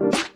you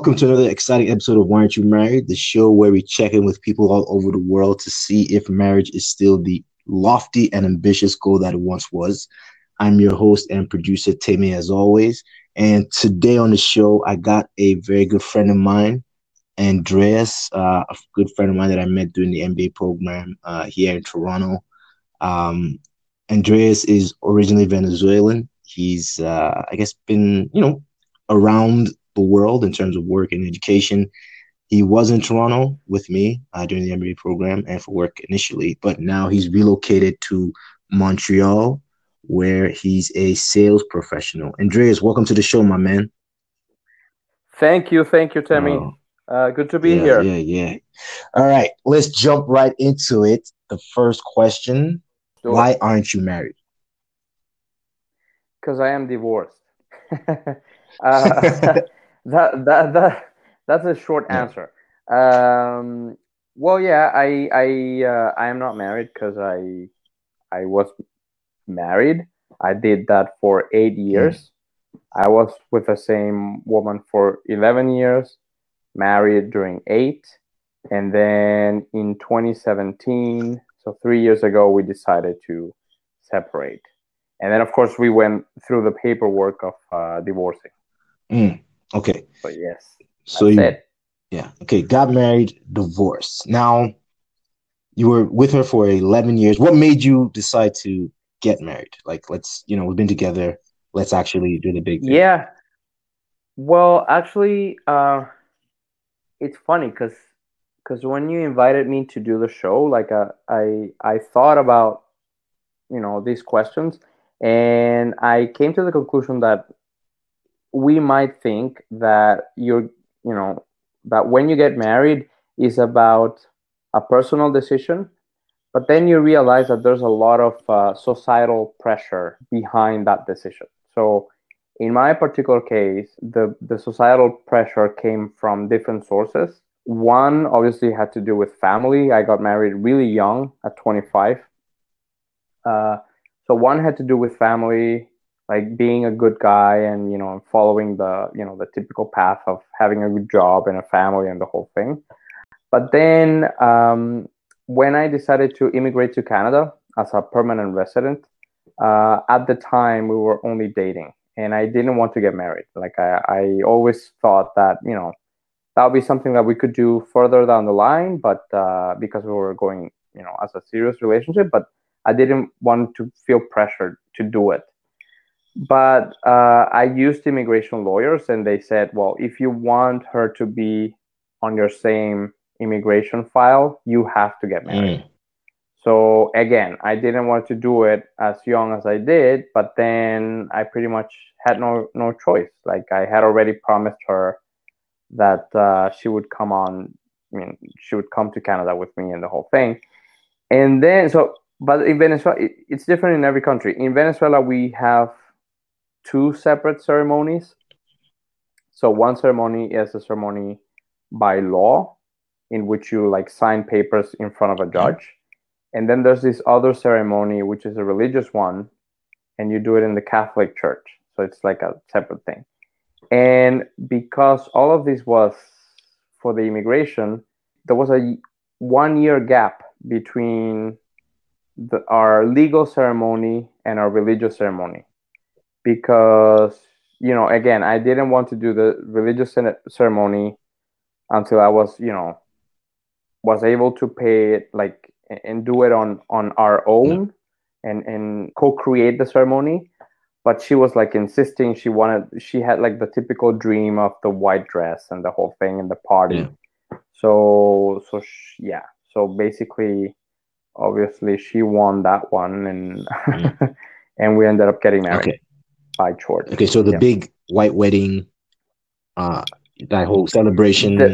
Welcome to another exciting episode of Why Aren't You Married? The show where we check in with people all over the world to see if marriage is still the lofty and ambitious goal that it once was. I'm your host and producer, Temi, as always. And today on the show, I got a very good friend of mine, Andrés, uh, a good friend of mine that I met during the MBA program uh, here in Toronto. Um, Andrés is originally Venezuelan. He's, uh, I guess, been, you know, around world in terms of work and education. He was in Toronto with me uh, during the MBA program and for work initially, but now he's relocated to Montreal, where he's a sales professional. Andrés, welcome to the show, my man. Thank you, thank you, Temi. Uh, uh, good to be yeah, here. Yeah, yeah. All right, let's jump right into it. The first question: sure. Why aren't you married? Because I am divorced. uh, that that that that's a short yeah. answer. Um, well, yeah, I I uh, I am not married because I I was married. I did that for eight hmm. years. Mm. I was with the same woman for eleven years, married during eight, and then in 2017, so three years ago, we decided to separate. And then, of course, we went through the paperwork of uh, divorcing. Mm. Okay. But yes. So you, it. yeah. Okay. Got married, divorced. Now, you were with her for 11 years. What made you decide to get married? Like, let's, you know, we've been together. Let's actually do the big thing. Yeah. Well, actually, uh, it's funny because because when you invited me to do the show, like uh, I I thought about you know these questions, and I came to the conclusion that we might think that you're you know that when you get married is about a personal decision but then you realize that there's a lot of uh, societal pressure behind that decision. So in my particular case the, the societal pressure came from different sources. One obviously had to do with family. I got married really young at 25 uh, so one had to do with family like being a good guy and you know following the you know the typical path of having a good job and a family and the whole thing. But then um, when i decided to immigrate to canada as a permanent resident uh, at the time we were only dating and i didn't want to get married. Like i, I always thought that you know that would be something that we could do further down the line but uh, because we were going you know as a serious relationship but i didn't want to feel pressured to do it but uh, I used immigration lawyers, and they said, well, if you want her to be on your same immigration file, you have to get married. Mm. So again, I didn't want to do it as young as I did, but then I pretty much had no no choice. Like I had already promised her that uh, she would come on. I mean, she would come to Canada with me and the whole thing. And then so, but in Venezuela, it, it's different in every country. In Venezuela, we have two separate ceremonies. So one ceremony is a ceremony by law in which you like sign papers in front of a judge. And then there's this other ceremony which is a religious one and you do it in the Catholic Church. So it's like a separate thing. And because all of this was for the immigration, there was a one year gap between the, our legal ceremony and our religious ceremony because you know again i didn't want to do the religious ceremony until i was you know was able to pay it like and do it on on our own and and co-create the ceremony. But she was like insisting she wanted she had like the typical dream of the white dress and the whole thing and the party. Yeah. so so she, yeah. So basically obviously she won that one and mm. and we ended up getting married. Okay by Jordan. Okay, so the yeah. big white wedding, uh, that whole celebration. The,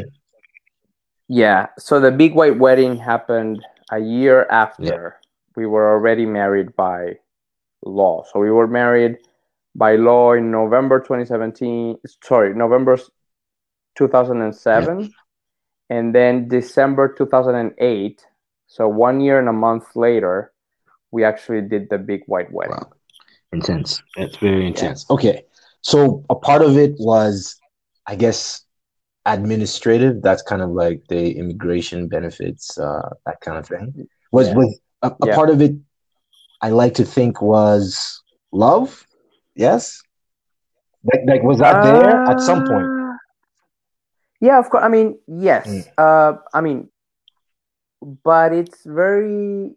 Yeah. So the big white wedding happened a year after Yeah. we were already married by law. So we were married by law in November 2017. Sorry, November 2007. And then December 2008. So one year and a month later, we actually did the big white wedding. Wow. Intense. It's very intense. Okay. So a part of it was, I guess, administrative. That's kind of like the immigration benefits, uh, that kind of thing. Was Yeah. was a, a Yeah. part of it I like to think was love? Yes? Like, like was that there at some point? Uh, Yeah, of course. I mean, yes. Mm. Uh, I mean, but it's very.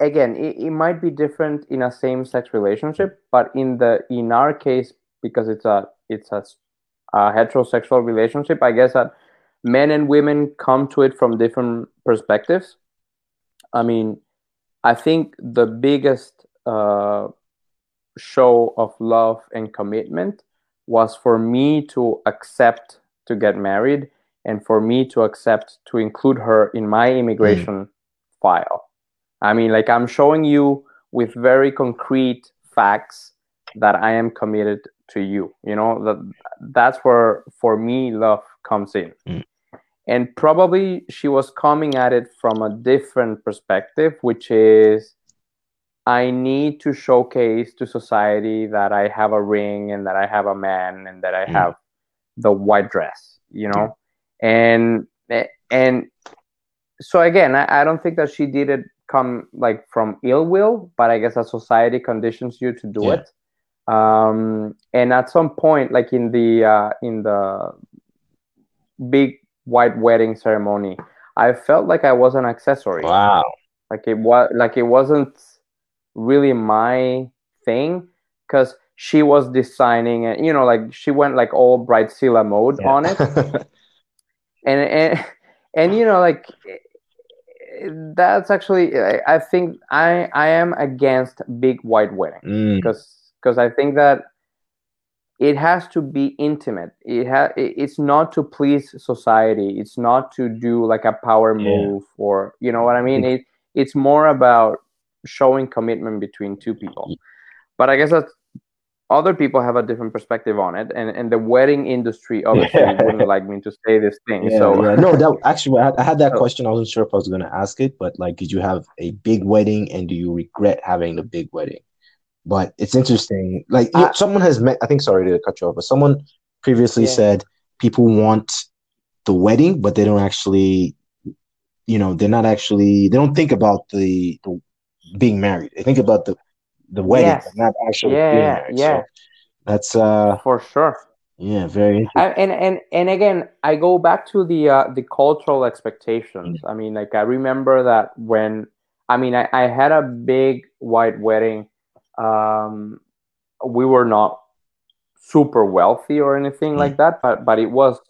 Again, it, it might be different in a same-sex relationship, but in the in our case, because it's a it's a, a heterosexual relationship, I guess that men and women come to it from different perspectives. I mean, I think the biggest uh, show of love and commitment was for me to accept to get married and for me to accept to include her in my immigration file. I mean, like I'm showing you with very concrete facts that I am committed to you. You know, that that's where for me love comes in. Mm. And probably she was coming at it from a different perspective, which is I need to showcase to society that I have a ring and that I have a man and that I Mm. have the white dress, you know? And and so again, I, I don't think that she did it come like from ill will, but I guess that society conditions you to do Yeah. it. Um, and at some point, like in the uh, in the big white wedding ceremony, I felt like I was an accessory Wow. like it was like it wasn't really my thing because she was designing and you know like she went like all bridezilla mode Yeah. on it and and and you know like that's actually I, I think i i am against big white wedding Mm, because because i think that it has to be intimate. It ha- it's not to please society. It's not to do like a power Yeah. move or you know what i mean? It, it's more about showing commitment between two people. But i guess that other people have a different perspective on it and, and the wedding industry obviously Yeah. wouldn't like me to say this thing yeah, so yeah. No, that actually I had, I had that So- question. I wasn't sure if I was going to ask it, but like, did you have a big wedding and do you regret having the big wedding? But it's interesting. Like, I- someone has met, I think, sorry to cut you off, but someone previously said people want the wedding, but they don't actually, you know, they're not actually, they don't think about the, the being married. They think about the, the wedding, Yes. but not actually Yeah, being yeah, married. yeah. So that's, uh, for sure yeah, very interesting. I, and and and again, I go back to the uh, the cultural expectations. I mean, like I remember that when I mean I, I had a big white wedding. Um, we were not super wealthy or anything like that, but but it was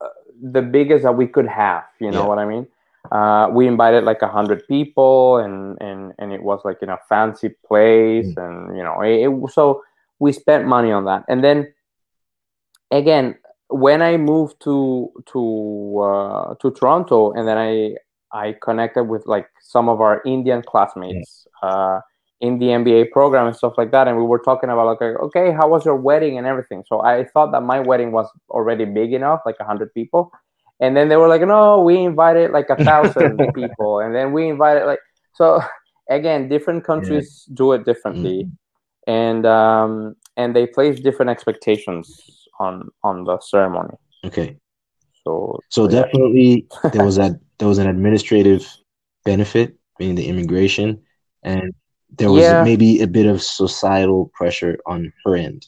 uh, the biggest that we could have. You know Yeah. what I mean? Uh, we invited like a hundred people, and and and it was like in a fancy place, and you know, it, it so we spent money on that, and then again when i moved to to uh, to toronto and then i i connected with like some of our indian classmates uh, in the mba program and stuff like that and we were talking about like okay how was your wedding and everything? So i thought that my wedding was already big enough like a 100 people and then they were like no we invited like a thousand people and then we invited like so again different countries do it differently and um and they place different expectations on on the ceremony Okay. so So yeah. definitely there was that there was an administrative benefit, meaning the immigration, and there was Yeah. maybe a bit of societal pressure on her end.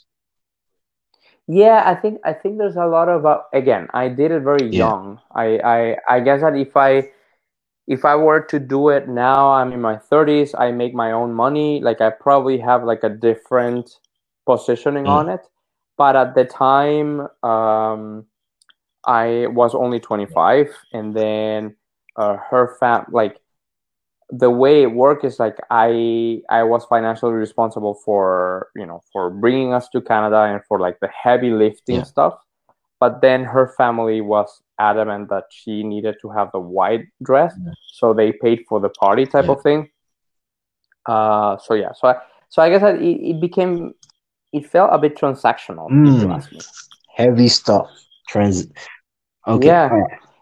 Yeah i think i think there's a lot of uh, again i did it very Yeah. young I, I i guess that if i if i were to do it now i'm in my 30s i make my own money like i probably have like a different positioning Mm. on it but at the time um i was only 25 and then uh, her fam like the way it worked is like i i was financially responsible for you know for bringing us to canada and for like the heavy lifting Yeah. stuff but then her family was adamant that she needed to have the white dress, Yeah. so they paid for the party type Yeah. of thing. Uh, so yeah, so I, so I guess it, it became it felt a bit transactional. If you Mm. ask me. Heavy stuff. Trans. Okay. Yeah.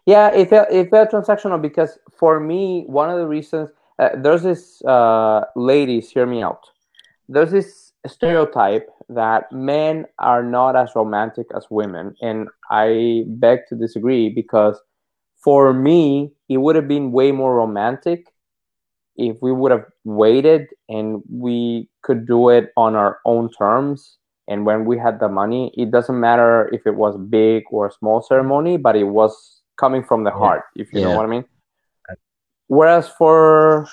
Yeah, it felt it felt transactional because for me, one of the reasons uh, there's this uh, ladies, hear me out. There's this stereotype that men are not as romantic as women, and I beg to disagree because for me, it would have been way more romantic if we would have waited and we could do it on our own terms and when we had the money it doesn't matter if it was big or small ceremony but it was coming from the Yeah. heart if you know what i mean whereas for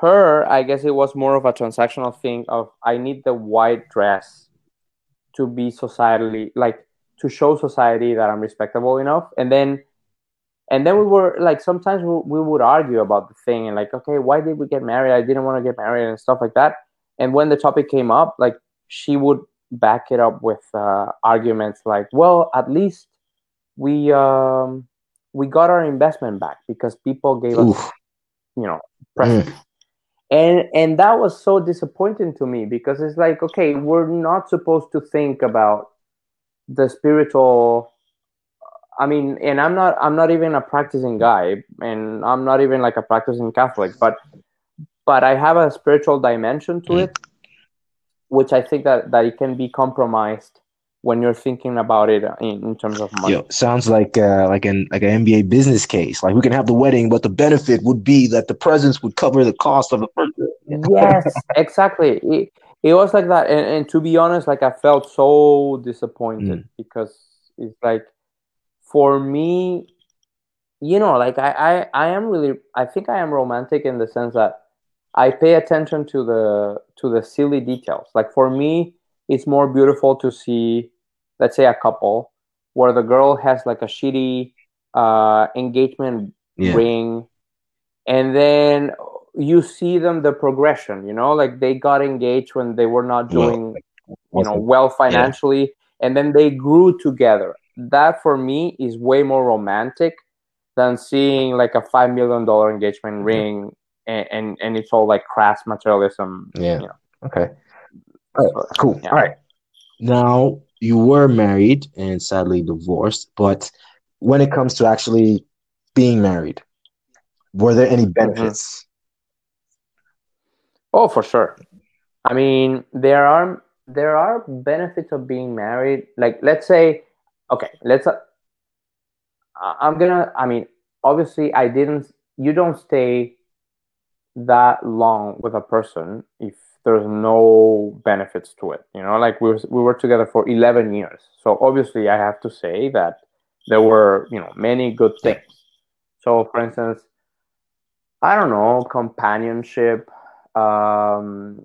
her i guess it was more of a transactional thing of i need the white dress to be societally like to show society that i'm respectable enough. And then and then we were like sometimes we, we would argue about the thing and like okay why did we get married? I didn't want to get married and stuff like that. And when the topic came up like she would back it up with uh, arguments like well at least we um we got our investment back because people gave us you know presents and and that was so disappointing to me because it's like okay we're not supposed to think about the spiritual i mean and i'm not i'm not even a practicing guy and i'm not even like a practicing catholic but but i have a spiritual dimension to Mm. it which i think that that it can be compromised when you're thinking about it in, in terms of money Yo, sounds like uh, like an like an MBA business case. Like we can have the wedding, but the benefit would be that the presents would cover the cost of the person. yes exactly it, it was like that and, and to be honest like i felt so disappointed Mm. because it's like for me you know like I, I i am really i think i am romantic in the sense that i pay attention to the to the silly details like for me it's more beautiful to see let's say a couple where the girl has like a shitty uh engagement Yeah. ring and then you see them the progression you know like they got engaged when they were not Well, doing you know well financially and then they grew together that for me is way more romantic than seeing like a five million dollar engagement ring and, and and it's all like crass materialism Yeah. you know. Okay. All right. Cool. Yeah. All right. Now you were married and sadly divorced, but when it comes to actually being married, were there any benefits? Oh, for sure. I mean, there are there are benefits of being married. Like, let's say, okay, let's. Uh, I'm gonna. I mean, obviously, I didn't. You don't stay that long with a person if there's no benefits to it. You know, like we were, we were together for 11 years. So obviously, I have to say that there were you know many good things. So, for instance, I don't know, companionship, um,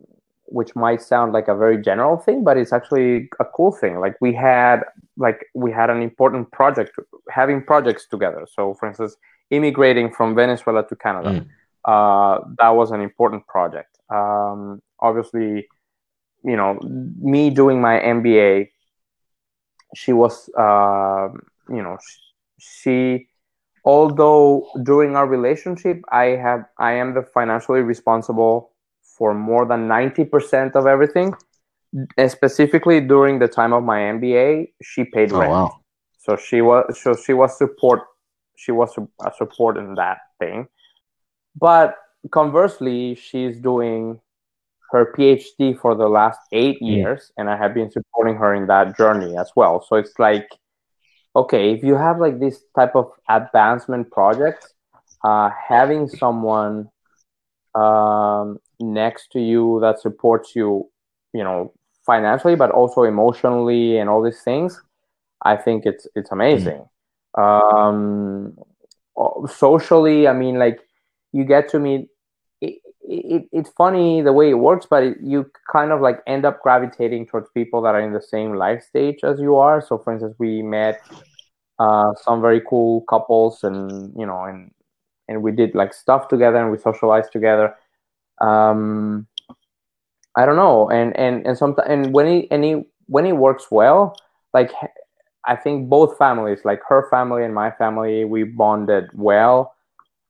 which might sound like a very general thing, but it's actually a cool thing. Like we had, like we had an important project, having projects together. So, for instance, immigrating from Venezuela to Canada, Mm. uh, that was an important project. Um, obviously, you know, me doing my MBA, she was, uh, you know, she although during our relationship i have i am the financially responsible for more than 90% of everything. And specifically during the time of my mba she paid Oh rent. wow. so she was so she was support she was a support in that thing. But conversely she's doing her phd for the last eight Mm. years and i have been supporting her in that journey as well. So it's like okay if you have like this type of advancement projects uh, having someone um, next to you that supports you you know financially but also emotionally and all these things i think it's it's amazing. Um, socially i mean like you get to meet it, it, it's funny the way it works but it, you kind of like end up gravitating towards people that are in the same life stage as you are. So for instance we met uh, some very cool couples and you know and and we did like stuff together and we socialized together. Um i don't know. And and and sometimes and when it and it when it works well like I think both families, like her family and my family, we bonded well.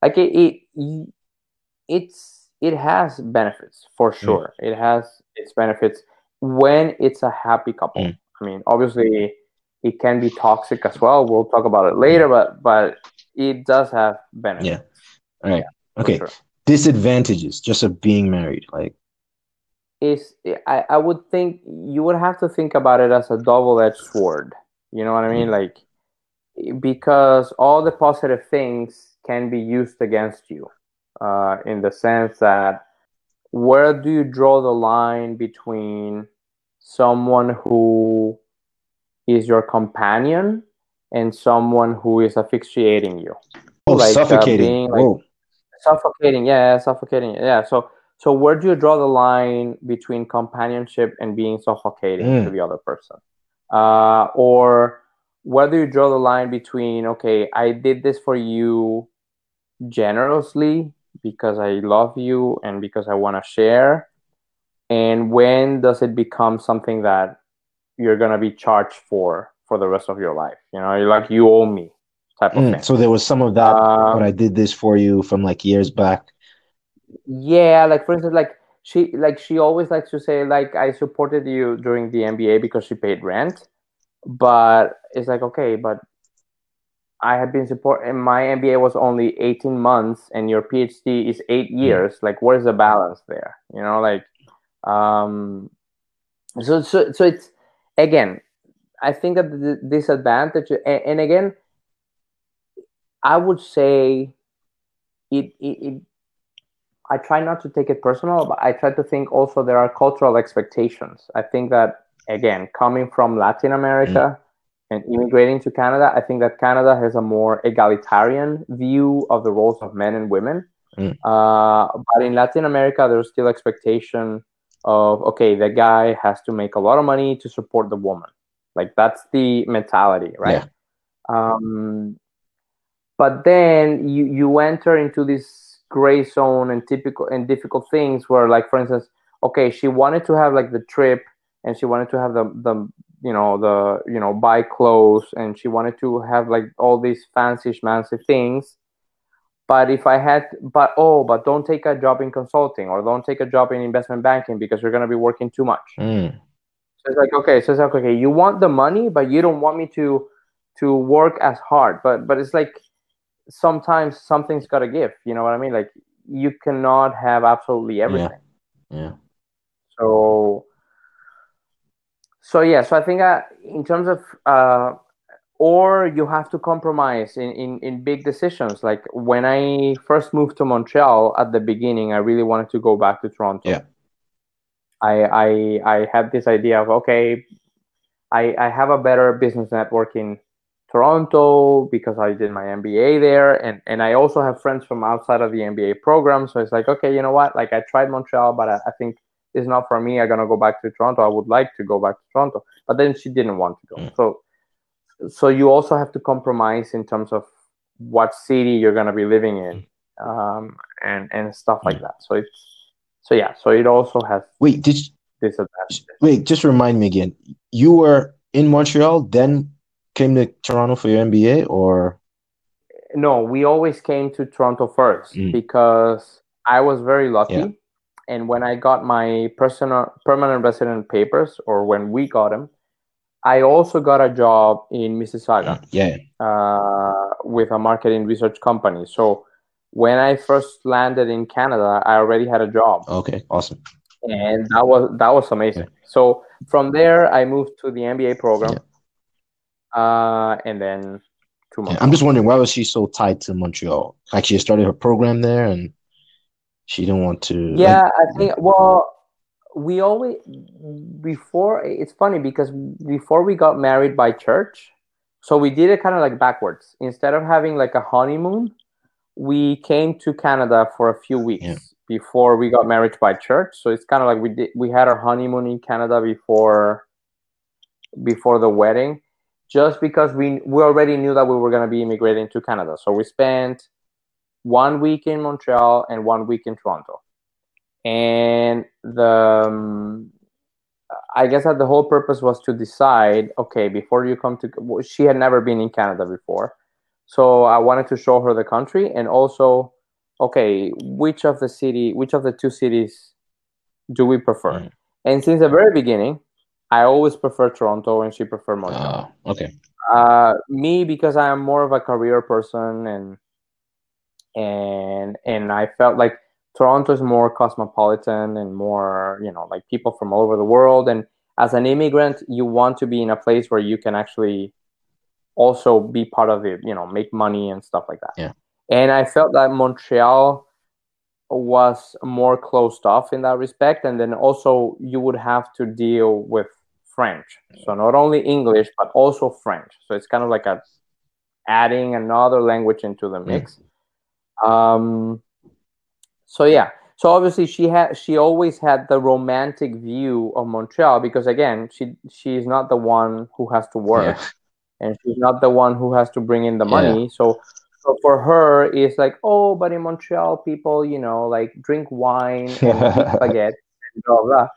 Like it, it it's it has benefits for mm. sure. Mm. It has its benefits when it's a happy couple. Mm. I mean, obviously, it can be toxic as well. We'll talk about it later, but but it does have benefits. Yeah. All right. Yeah, okay. Sure. Disadvantages just of being married, like is I, I would think you would have to think about it as a double-edged sword you know what i mean mm. like because all the positive things can be used against you uh, in the sense that where do you draw the line between someone who is your companion and someone who is asphyxiating you? Oh like, uh, suffocating. uh, like, suffocating. Yeah suffocating. Yeah so so where do you draw the line between companionship and being suffocating mm. to the other person? Uh, or where do you draw the line between okay, I did this for you generously because I love you and because I want to share, and when does it become something that you're gonna be charged for for the rest of your life? You know, like you owe me type of mm, thing. So there was some of that um, when I did this for you from like years back yeah like for instance like she like she always likes to say like i supported you during the mba because she paid rent but it's like okay but i have been supporting my mba was only 18 months and your phd is eight hmm. years like where's the balance there you know like um so so, so it's again i think that the disadvantage and, and again i would say it, it, it I try not to take it personal, but I try to think also there are cultural expectations. I think that again, coming from Latin America mm. And immigrating to Canada, I think that Canada has a more egalitarian view of the roles of men and women. Mm. Uh, but in Latin America, there's still expectation of okay, the guy has to make a lot of money to support the woman. Like that's the mentality, right? Yeah. Um, but then you you enter into this gray zone and typical and difficult things where like for instance okay she wanted to have like the trip and she wanted to have the the you know the you know buy clothes and she wanted to have like all these fancy schmancy things but if i had but oh but don't take a job in consulting or don't take a job in investment banking because you're going to be working too much mm. so it's like okay so it's like okay you want the money but you don't want me to to work as hard but but it's like sometimes something's got to give. You know what I mean? Like you cannot have absolutely everything. Yeah. yeah. So. So yeah, so I think uh, in terms of, uh, or you have to compromise in, in in big decisions. Like when I first moved to Montreal at the beginning, I really wanted to go back to Toronto. Yeah. I I I had this idea of okay, I I have a better business network in Toronto because I did my MBA there, and and I also have friends from outside of the MBA program. So it's like, okay, you know what? Like I tried Montreal, but I, I think it's not for me. I'm gonna go back to Toronto. I would like to go back to Toronto, but then she didn't want to go. Mm. So so you also have to compromise in terms of what city you're gonna be living in, mm. um, and and stuff like mm. that. So it's so yeah. So it also has wait. Did you, disadvantages. Wait, just remind me again. You were in Montreal, then came to Toronto for your MBA or? No, we always came to Toronto first mm. because I was very lucky. Yeah. And when I got my personal permanent resident papers, or when we got them, I also got a job in Mississauga. Yeah. Uh, with a marketing research company. So when I first landed in Canada, I already had a job. Okay, awesome. And that was that was amazing. Yeah. So from there, I moved to the MBA program. Yeah uh, and then tomorrow. Yeah, I'm just wondering why was she so tied to Montreal? Like she started her program there, and she didn't want to. Yeah, I think. Well, we always before. It's funny because before we got married by church, so we did it kind of like backwards. Instead of having like a honeymoon, we came to Canada for a few weeks. Yeah. Before we got married by church, so it's kind of like we did. We had our honeymoon in Canada before, before the wedding, just because we we already knew that we were going to be immigrating to Canada. So we spent one week in Montreal and one week in Toronto. And the um, I guess that the whole purpose was to decide. Okay, before you come to, she had never been in Canada before, so I wanted to show her the country and also, okay, which of the city, which of the two cities, do we prefer? Mm. And since the very beginning, I always prefer Toronto, and she preferred Montreal. Oh, okay. Uh, me because I am more of a career person, and and and I felt like Toronto is more cosmopolitan and more, you know, like people from all over the world. And as an immigrant, you want to be in a place where you can actually also be part of it, you know, make money and stuff like that. Yeah. And I felt that Montreal was more closed off in that respect. And then also you would have to deal with French. So not only English, but also French. So it's kind of like a adding another language into the mix. Yeah. Um, so yeah so obviously she had she always had the romantic view of montreal because again she she's not the one who has to work yeah. and she's not the one who has to bring in the money yeah. so so for her it's like oh but in montreal people you know like drink wine and spaghetti and blah blah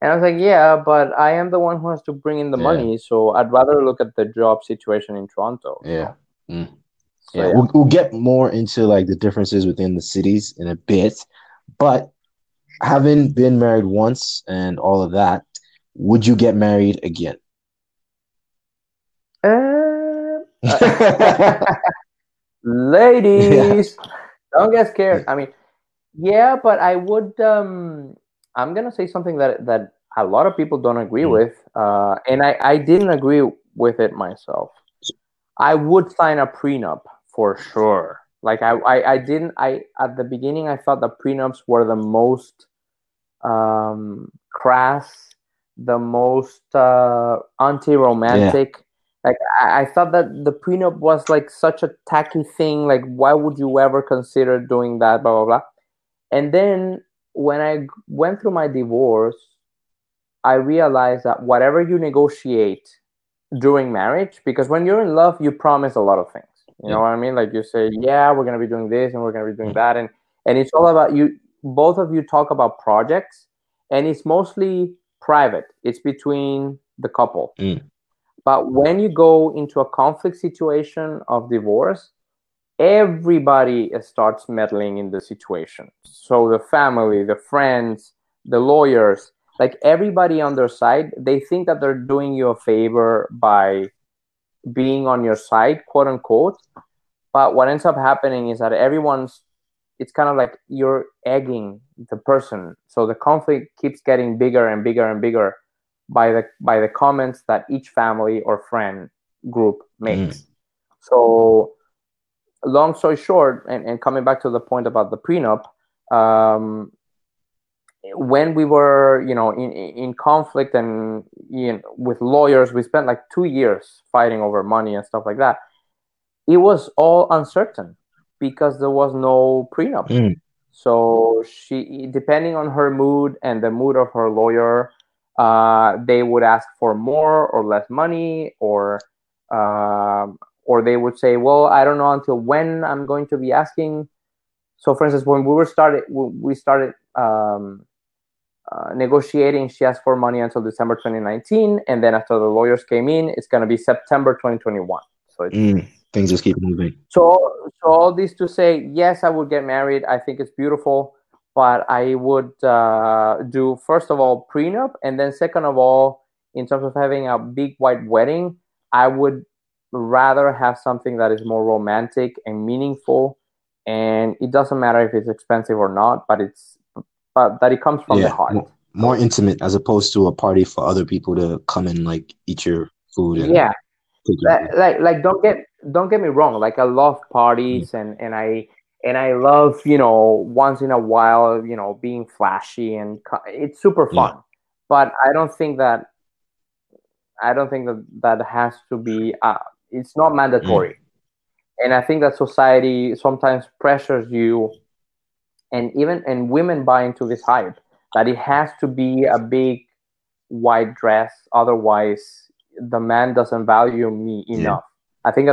and i was like yeah but i am the one who has to bring in the yeah. money so i'd rather look at the job situation in toronto yeah mm. Yeah, yeah. We'll, we'll get more into like the differences within the cities in a bit, but having been married once and all of that, would you get married again? Uh, ladies, yeah. don't get scared. I mean, yeah, but I would. Um, I'm gonna say something that that a lot of people don't agree mm. with, uh, and I I didn't agree with it myself. I would sign a prenup for sure. Like I, I, I didn't I at the beginning I thought the prenups were the most um crass, the most uh anti-romantic. Yeah. Like I, I thought that the prenup was like such a tacky thing. Like why would you ever consider doing that? Blah blah blah. And then when I went through my divorce, I realized that whatever you negotiate during marriage, because when you're in love, you promise a lot of things. You know what I mean? Like you say, yeah, we're gonna be doing this and we're gonna be doing that, and and it's all about you. Both of you talk about projects, and it's mostly private. It's between the couple. Mm. But when you go into a conflict situation of divorce, everybody starts meddling in the situation. So the family, the friends, the lawyers, like everybody on their side, they think that they're doing you a favor by being on your side, quote unquote. But what ends up happening is that everyone's it's kind of like you're egging the person. So the conflict keeps getting bigger and bigger and bigger by the by the comments that each family or friend group makes. Mm. So long story short, and, and coming back to the point about the prenup, um, when we were you know in in conflict and you know, with lawyers we spent like two years fighting over money and stuff like that. It was all uncertain because there was no prenup. Mm. so she depending on her mood and the mood of her lawyer uh, they would ask for more or less money or um, or they would say well i don't know until when i'm going to be asking. So for instance when we were started we started um, uh, negotiating. She asked for money until December 2019, and then after the lawyers came in, it's going to be September 2021. So mm, things just keep moving. So, so all this to say, yes, I would get married. I think it's beautiful, but I would uh, do first of all prenup, and then second of all, in terms of having a big white wedding, I would rather have something that is more romantic and meaningful. And it doesn't matter if it's expensive or not, but it's but that it comes from yeah, the heart. More, more, intimate as opposed to a party for other people to come and like eat your food. And yeah, like, like, like don't get don't get me wrong. Like I love parties and and I and I love you know once in a while you know being flashy and it's super fun. Yeah. But I don't think that I don't think that that has to be. Uh, it's not mandatory. Mm. And I think that society sometimes pressures you and even and women buy into this hype that it has to be a big white dress otherwise the man doesn't value me enough yeah. i think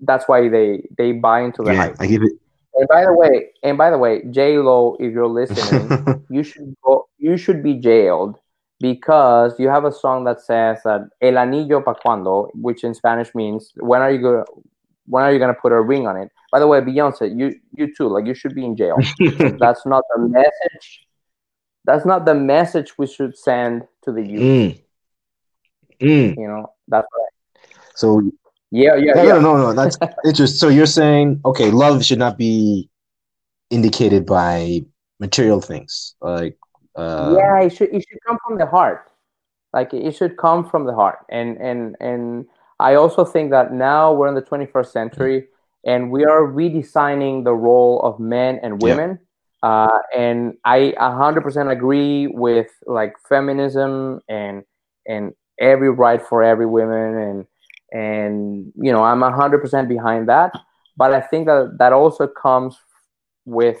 that's why they they buy into the yeah, hype i give it and by the way and by the way j lo if you're listening you should go you should be jailed because you have a song that says that el anillo pa cuando, which in Spanish means when are you going when are you going to put a ring on it? By the way, Beyonce, you you too, like you should be in jail. that's not the message. That's not the message we should send to the youth. Mm. Mm. You know, that's right. So yeah, yeah, no, yeah. no, no, no. That's interesting. So you're saying, okay, love should not be indicated by material things, like uh, yeah, it should it should come from the heart. Like it should come from the heart, and and and I also think that now we're in the 21st century, and we are redesigning the role of men and women. Yeah. Uh, and I 100% agree with like feminism and and every right for every woman and and you know i'm 100% behind that but i think that that also comes with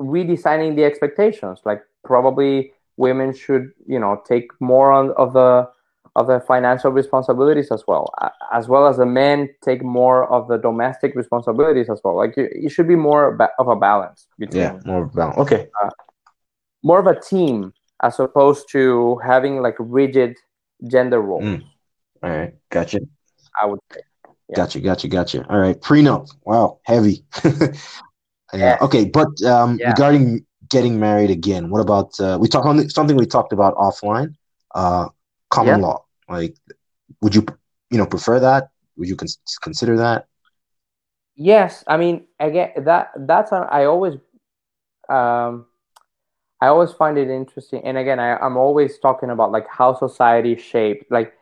redesigning the expectations like probably women should you know take more on, of the of the financial responsibilities as well as well as the men take more of the domestic responsibilities as well like it, should be more of a balance between yeah more balance okay uh, more of a team as opposed to having like rigid gender roles mm. all right gotcha i would say yeah. Gotcha, gotcha, gotcha. All right, prenup. Wow, heavy. yeah. Okay, but um, yeah. regarding getting married again, what about uh, we talked on something we talked about offline? Uh, common yeah. law. Like, would you you know prefer that? Would you con- consider that? Yes, I mean again that that's I always um I always find it interesting, and again I, I'm always talking about like how society shaped like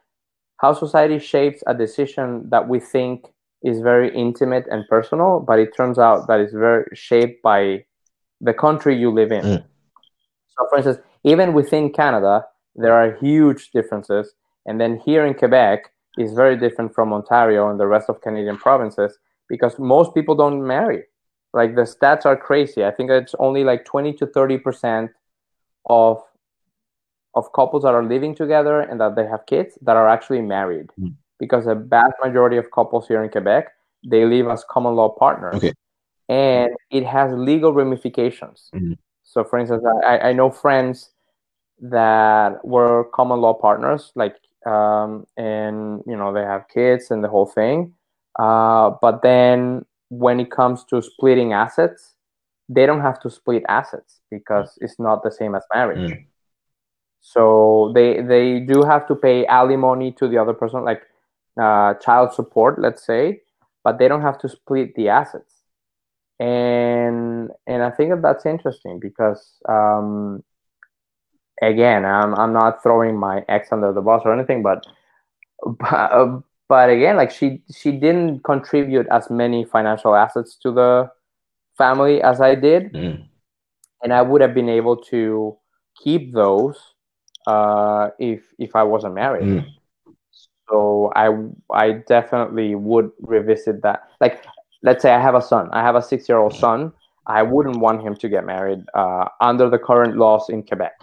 how society shapes a decision that we think is very intimate and personal, but it turns out that it's very shaped by the country you live in. Mm. So, for instance, even within Canada, there are huge differences. And then here in Quebec is very different from Ontario and the rest of Canadian provinces because most people don't marry. Like the stats are crazy. I think it's only like 20 to 30% of of couples that are living together and that they have kids that are actually married mm. because a vast majority of couples here in quebec they live as common law partners okay. and it has legal ramifications mm. so for instance I, I know friends that were common law partners like um, and you know they have kids and the whole thing. Uh, but then when it comes to splitting assets they don't have to split assets because it's not the same as marriage. Mm. So they they do have to pay alimony to the other person like uh, child support let's say but they don't have to split the assets. And and i think that that's interesting because um, again i'm, I'm not throwing my ex under the bus or anything but but, but again like she she didn't contribute as many financial assets to the family as i did mm. and i would have been able to keep those uh, if if I wasn't married. Mm. So I I definitely would revisit that. Like, let's say I have a son. I have a six year old son. I wouldn't want him to get married uh, under the current laws in Quebec.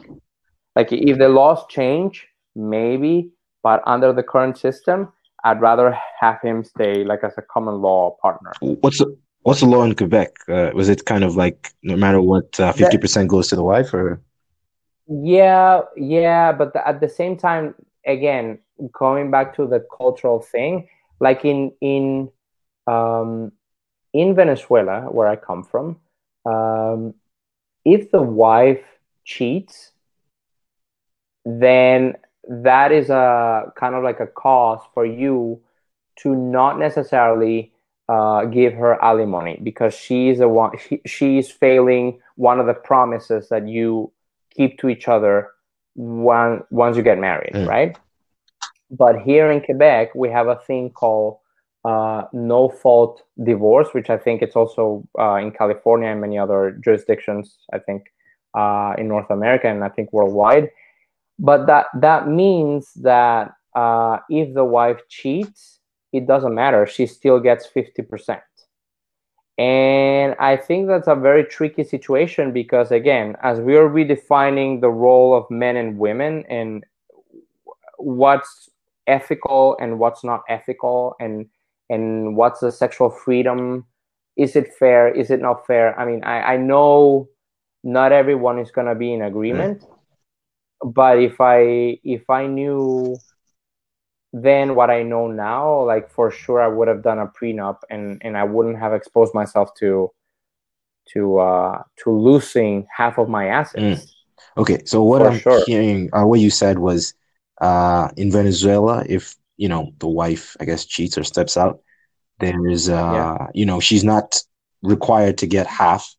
Like, if the laws change, maybe, but under the current system, I'd rather have him stay like as a common law partner. What's the What's the law in Quebec? Uh, was it kind of like no matter what, uh, fifty uh, percent goes to the wife, or yeah, yeah, but the, at the same time, again, going back to the cultural thing, like in in um, in Venezuela, where I come from, um, if the wife cheats, then that is a kind of like a cause for you to not necessarily uh, give her alimony because she's the one she, she's failing one of the promises that you keep to each other one, once you get married, mm. right? But here in Quebec, we have a thing called uh, no fault divorce, which I think it's also uh, in California and many other jurisdictions, I think, uh, in North America and I think worldwide. But that, that means that uh, if the wife cheats, it doesn't matter. She still gets 50%. And I think that's a very tricky situation because, again, as we are redefining the role of men and women and what's ethical and what's not ethical and and what's the sexual freedom is it fair is it not fair i mean i, I know not everyone is going to be in agreement but if I if I knew then what I know now, like for sure I would have done a prenup and and I wouldn't have exposed myself to to uh to losing half of my assets. Mm. Okay, so what for I'm sure. hearing, uh, what you said was, uh, in Venezuela, if you know the wife, I guess, cheats or steps out, there is, uh, yeah. you know, she's not required to get half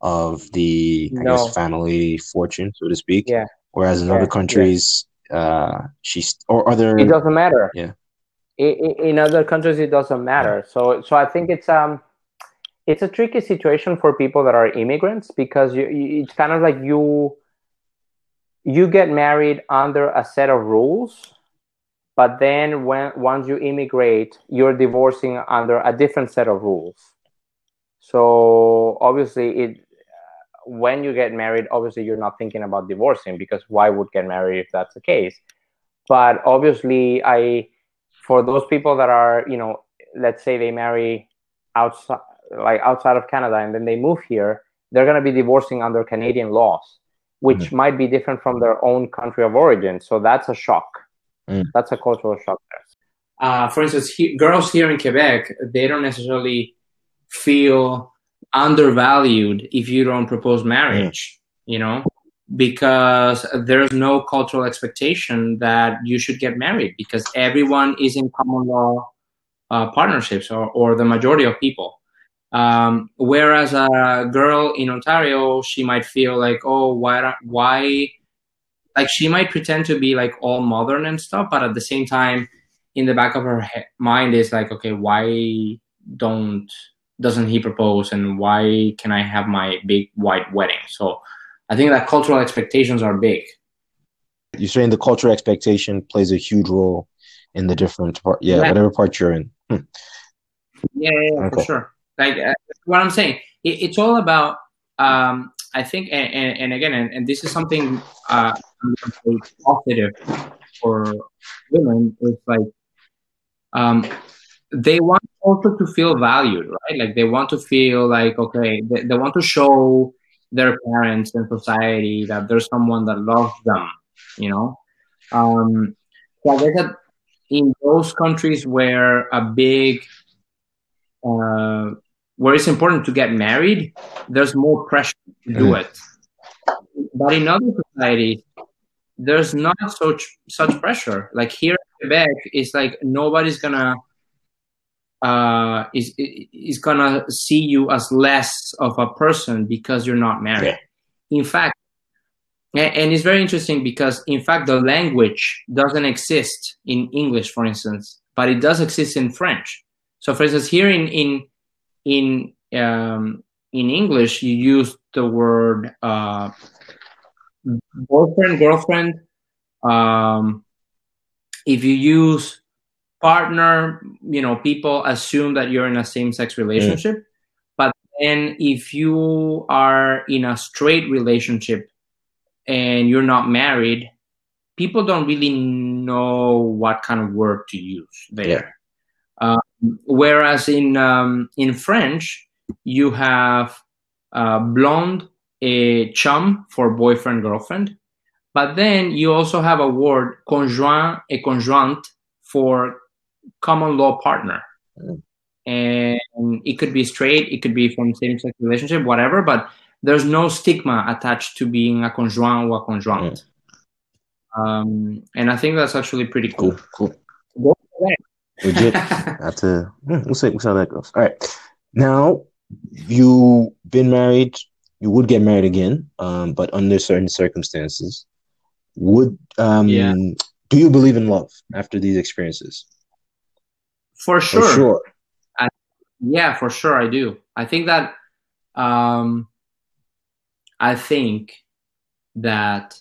of the, I no. guess, family fortune, so to speak. Yeah. Whereas in yeah. other countries, yeah. uh, she's or other. It doesn't matter. Yeah. In, other countries, it doesn't matter. So, so I think it's um, it's a tricky situation for people that are immigrants because you, you it's kind of like you you get married under a set of rules but then when once you immigrate you're divorcing under a different set of rules so obviously it when you get married obviously you're not thinking about divorcing because why would get married if that's the case but obviously i for those people that are you know let's say they marry outside like outside of canada and then they move here they're going to be divorcing under canadian laws which mm. might be different from their own country of origin. So that's a shock. Mm. That's a cultural shock there. Uh, for instance, he, girls here in Quebec, they don't necessarily feel undervalued if you don't propose marriage, mm. you know, because there's no cultural expectation that you should get married because everyone is in common law uh, partnerships or, or the majority of people. Um, whereas a girl in Ontario, she might feel like, oh, why, why, like she might pretend to be like all modern and stuff, but at the same time, in the back of her he- mind is like, okay, why don't doesn't he propose, and why can I have my big white wedding? So, I think that cultural expectations are big. You're saying the cultural expectation plays a huge role in the different part, yeah, yeah. whatever part you're in. Hmm. Yeah, yeah, yeah okay. for sure. Like uh, what I'm saying, it, it's all about. Um, I think, and, and, and again, and, and, this is something uh, positive for women. It's like um, they want also to feel valued, right? Like they want to feel like okay, they, they want to show their parents and society that there's someone that loves them, you know. Um, so I guess that in those countries where a big uh, where it's important to get married, there's more pressure to do mm. it. But in other societies, there's not such such pressure. Like here in Quebec, it's like nobody's gonna uh, is is gonna see you as less of a person because you're not married. Yeah. In fact, and it's very interesting because in fact the language doesn't exist in English, for instance, but it does exist in French. So, for instance, here in in in um, in English, you use the word uh, boyfriend, girlfriend. Um, if you use partner, you know, people assume that you're in a same-sex relationship. Mm. But then, if you are in a straight relationship and you're not married, people don't really know what kind of word to use there. Yeah. Um, whereas in um, in French, you have uh, blonde, a chum for boyfriend girlfriend, but then you also have a word conjoint et conjointe for common law partner. Mm. And it could be straight, it could be from same sex relationship, whatever, but there's no stigma attached to being a conjoint or a conjoint. Mm. Um, and I think that's actually pretty cool. Cool. cool. Legit. Have to. We'll see. We'll see how that goes. All right. Now, you've been married. You would get married again, um, but under certain circumstances. Would um, yeah. do you believe in love after these experiences? For sure. For sure. I, yeah, for sure, I do. I think that. Um, I think that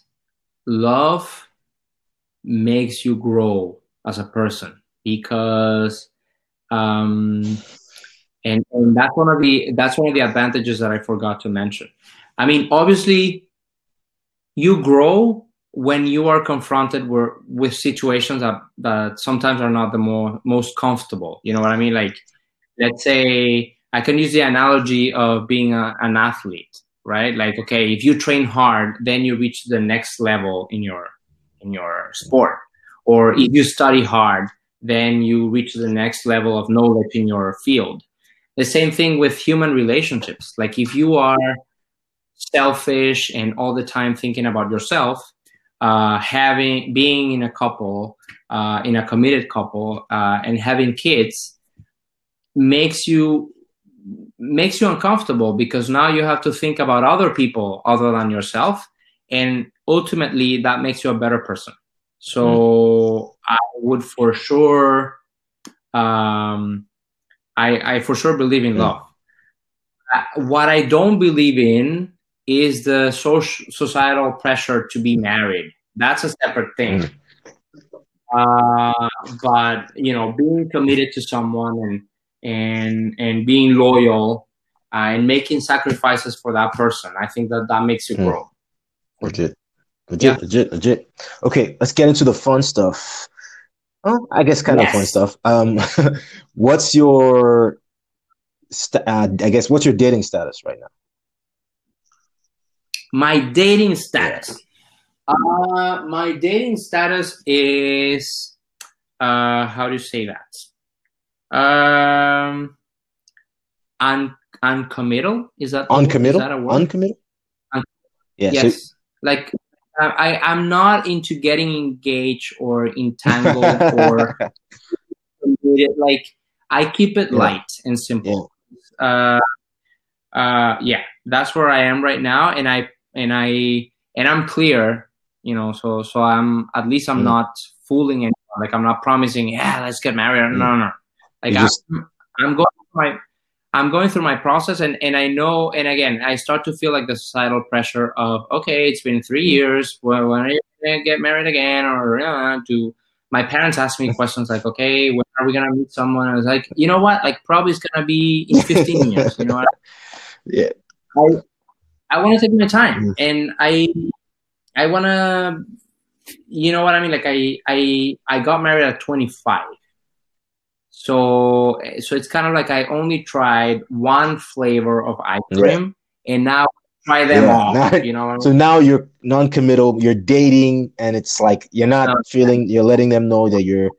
love makes you grow as a person because um, and, and that's one of the that's one of the advantages that I forgot to mention. I mean, obviously, you grow when you are confronted with, situations that, that sometimes are not the more most comfortable. You know what I mean? Like, let's say I can use the analogy of being a, an athlete. right? Like, okay, if you train hard, then you reach the next level in your in your sport, or if you study hard, then you reach the next level of knowledge in your field. The same thing with human relationships. Like, if you are selfish and all the time thinking about yourself, uh, having being in a couple, uh, in a committed couple, uh, and having kids makes you makes you uncomfortable because now you have to think about other people other than yourself and ultimately that makes you a better person so mm. i would for sure um, I, I for sure believe in mm. love uh, what i don't believe in is the social societal pressure to be married that's a separate thing mm. uh, but you know being committed to someone and and and being loyal uh, and making sacrifices for that person. I think that that makes you hmm. grow. Legit, legit, yeah. legit, legit. Okay, let's get into the fun stuff. Oh, I guess kind yes. of fun stuff. Um, what's your, st- uh, I guess, what's your dating status right now? My dating status. Uh, my dating status is, uh, how do you say that? Um, un uncommittal is that uncommittal? Is that a word? Uncommittal. Un- yeah, yes, so- like I I'm not into getting engaged or entangled or like I keep it yeah. light and simple. Yeah. Uh, uh, yeah, that's where I am right now, and I and I and I'm clear, you know. So so I'm at least I'm mm. not fooling anyone. Like I'm not promising, yeah, let's get married. Mm. No, no, no. Like just... I'm, I'm going through my I'm going through my process and, and I know and again I start to feel like the societal pressure of okay it's been three years well, when are you gonna get married again or uh, do my parents ask me questions like okay when are we gonna meet someone I was like you know what like probably it's gonna be in 15 years you know what yeah I I want to take my time mm. and I I want to you know what I mean like I I I got married at 25 so so it's kind of like I only tried one flavor of ice cream, yeah. and now try them yeah, all. Now, you know. So now you're non-committal. You're dating, and it's like you're not no, feeling. You're letting them know that you're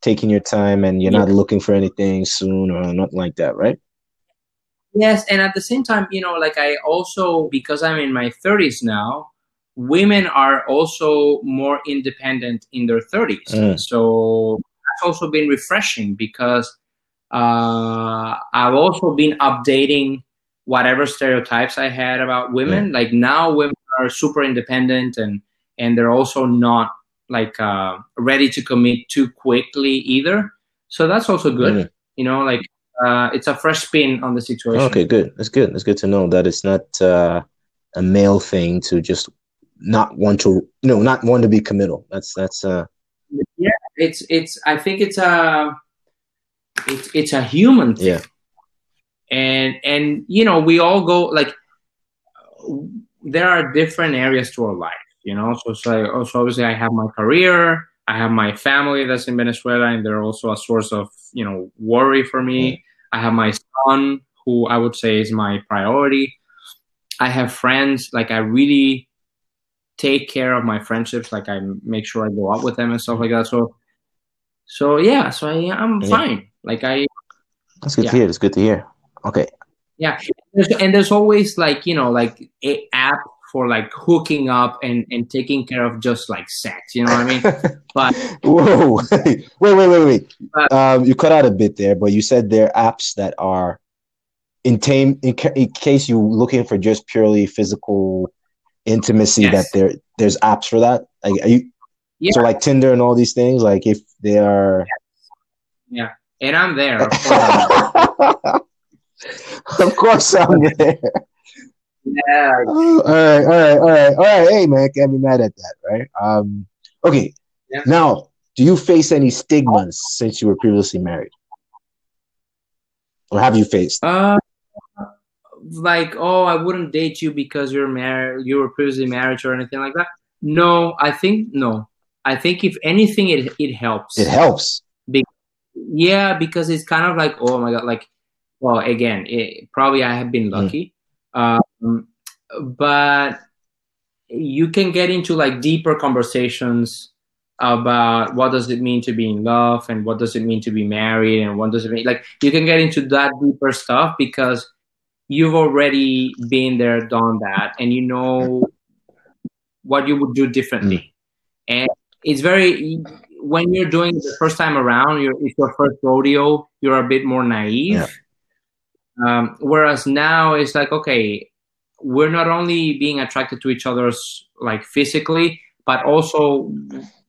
taking your time, and you're yeah. not looking for anything soon or nothing like that, right? Yes, and at the same time, you know, like I also because I'm in my 30s now, women are also more independent in their 30s. Mm. So that's also been refreshing because uh, I've also been updating whatever stereotypes I had about women. Like now, women are super independent and and they're also not like uh, ready to commit too quickly either. So that's also good. Mm. You know, like uh, it's a fresh spin on the situation. Okay, good. That's good. That's good to know that it's not uh, a male thing to just not want to, you know, not want to be committal. That's that's uh, yeah, it's it's. I think it's a it's it's a human thing. Yeah. And and you know we all go like there are different areas to our life. You know, so so also obviously I have my career. I have my family that's in Venezuela, and they're also a source of you know worry for me. I have my son, who I would say is my priority. I have friends like I really take care of my friendships. Like I make sure I go out with them and stuff like that. So, so yeah, so I, I'm yeah. fine. Like I. That's good yeah. to hear. It's good to hear. Okay. Yeah, there's, and there's always like you know like a app for like hooking up and and taking care of just like sex. You know what I mean? but whoa, wait, wait, wait, wait. But, um, you cut out a bit there, but you said there are apps that are in tame in, ca- in case you're looking for just purely physical intimacy yes. that there there's apps for that? Like are you yeah. so like Tinder and all these things, like if they are Yeah. And I'm there. Of course, of course I'm there. Yeah. all right, all right, all right, all right. Hey man, can't be mad at that, right? Um okay. Yeah. Now, do you face any stigmas since you were previously married? Or have you faced? Uh like, oh, I wouldn't date you because you're married, you were previously married or anything like that. No, I think no. I think if anything, it it helps. It helps. Be- yeah, because it's kind of like, oh my god, like, well, again, it, probably I have been hmm. lucky. Mm. Um, but you can get into like deeper conversations about what does it mean to be in love and what does it mean to be married and what does it mean like you can get into that deeper stuff because you've already been there done that and you know what you would do differently mm. and it's very when you're doing it the first time around you're, it's your first rodeo you're a bit more naive yeah. um, whereas now it's like okay we're not only being attracted to each other's like physically but also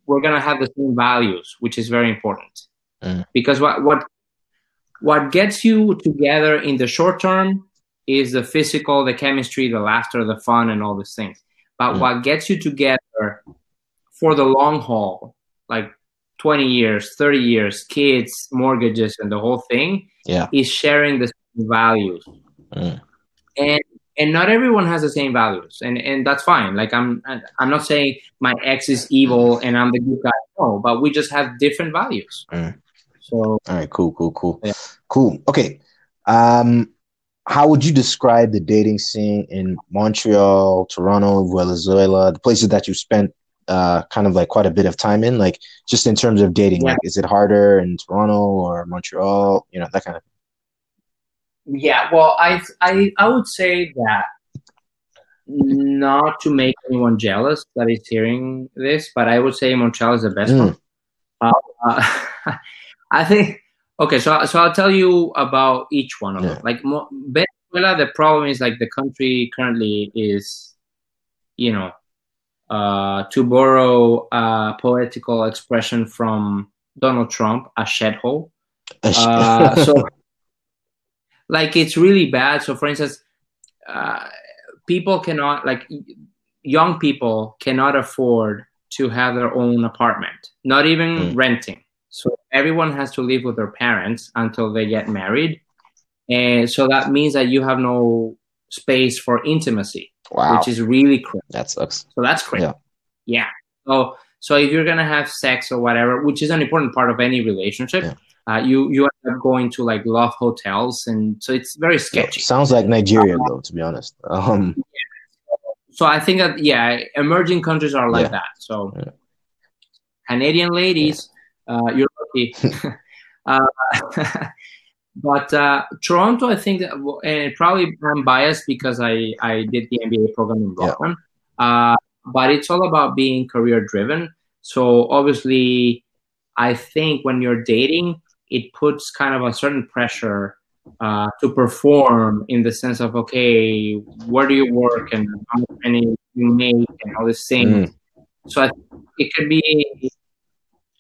we're gonna have the same values, which is very important. Mm. Because what what what gets you together in the short term is the physical, the chemistry, the laughter, the fun, and all these things. But mm. what gets you together for the long haul, like 20 years, 30 years, kids, mortgages, and the whole thing, yeah. is sharing the values. Mm. And and not everyone has the same values and and that's fine like i'm i'm not saying my ex is evil and i'm the good guy no but we just have different values mm. so all right cool cool cool yeah. cool okay um how would you describe the dating scene in montreal toronto venezuela the places that you spent uh, kind of like quite a bit of time in, like just in terms of dating. Yeah. Like, is it harder in Toronto or Montreal? You know, that kind of. Yeah, well, I I I would say that not to make anyone jealous that is hearing this, but I would say Montreal is the best mm. one. Uh, I think. Okay, so so I'll tell you about each one of yeah. them. Like Venezuela, the problem is like the country currently is, you know, uh, to borrow a poetical expression from Donald Trump, a shithole. Uh, so like it's really bad. So, for instance, uh, people cannot like young people cannot afford to have their own apartment, not even mm. renting. So everyone has to live with their parents until they get married, and so that means that you have no space for intimacy, wow. which is really crazy. That sucks. So that's crazy. Yeah. yeah. So so if you're gonna have sex or whatever, which is an important part of any relationship, yeah uh, you you going to like love hotels, and so it's very sketchy. Sounds like Nigeria, uh, though, to be honest. Um, so I think that yeah, emerging countries are like yeah. that. So yeah. Canadian ladies, uh, you're lucky. Uh, but uh, Toronto, I think, that, and probably I'm biased because I I did the MBA program in Brooklyn. Uh, but it's all about being career driven. So obviously, I think when you're dating, it puts kind of a certain pressure uh, to perform in the sense of okay, where do you work and how much money you make and all these things. Mm. So I it could be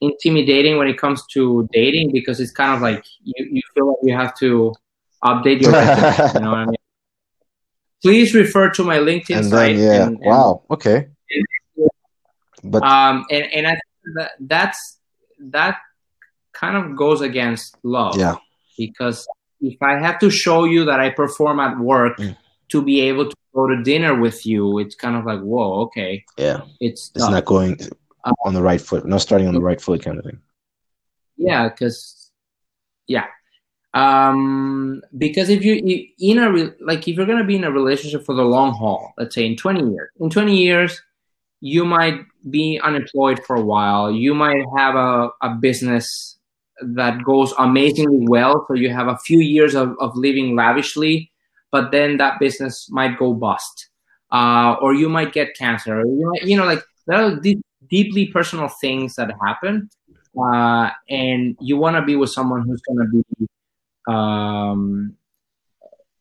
intimidating when it comes to dating because it's kind of like you, you feel like you have to update your you know what I mean? Please refer to my LinkedIn and site. Then, yeah. And, and, wow. Okay. but um, and and I that that's that kind of goes against love. Yeah. Because if I have to show you that I perform at work mm. to be able to go to dinner with you, it's kind of like, whoa, okay. Yeah. It's it's not going uh, on the right foot, not starting on the right foot kind of thing. Yeah, because yeah. Um, because if you in a re- like if you're gonna be in a relationship for the long haul, let's say in 20 years, in 20 years, you might be unemployed for a while. You might have a, a business that goes amazingly well. So you have a few years of, of living lavishly, but then that business might go bust. Uh, or you might get cancer. Or you, might, you know, like there are deep, deeply personal things that happen. Uh, and you want to be with someone who's going to be, um,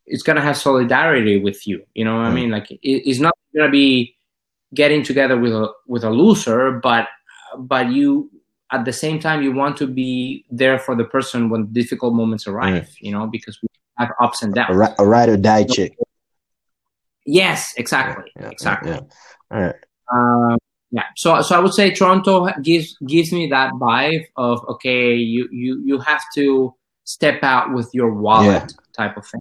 it's going to have solidarity with you. You know what mm. I mean? Like it, it's not going to be getting together with a, with a loser, but, but you, at the same time you want to be there for the person when difficult moments arrive mm. you know because we have ups and downs. A, a ride or die chick. Yes exactly yeah, yeah, exactly. yeah, all right. Um, yeah so so i would say toronto gives gives me that vibe of okay you you you have to step out with your wallet type of thing.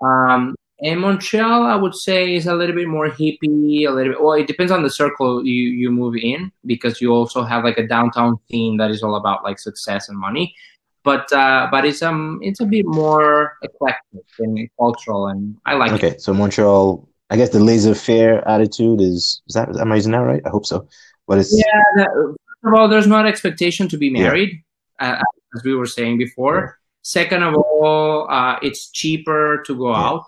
Um in Montreal, I would say is a little bit more hippie, a little bit. Well, it depends on the circle you you move in because you also have like a downtown theme that is all about like success and money. But uh, but it's um it's a bit more eclectic and cultural, and I like okay, it. so Montreal I guess the laissez-faire attitude is is that am I using that right? I hope so. But it's yeah. That, first of all, there's not expectation to be married, yeah. uh, as we were saying before. Yeah. Second of all, uh, it's cheaper to go yeah. out.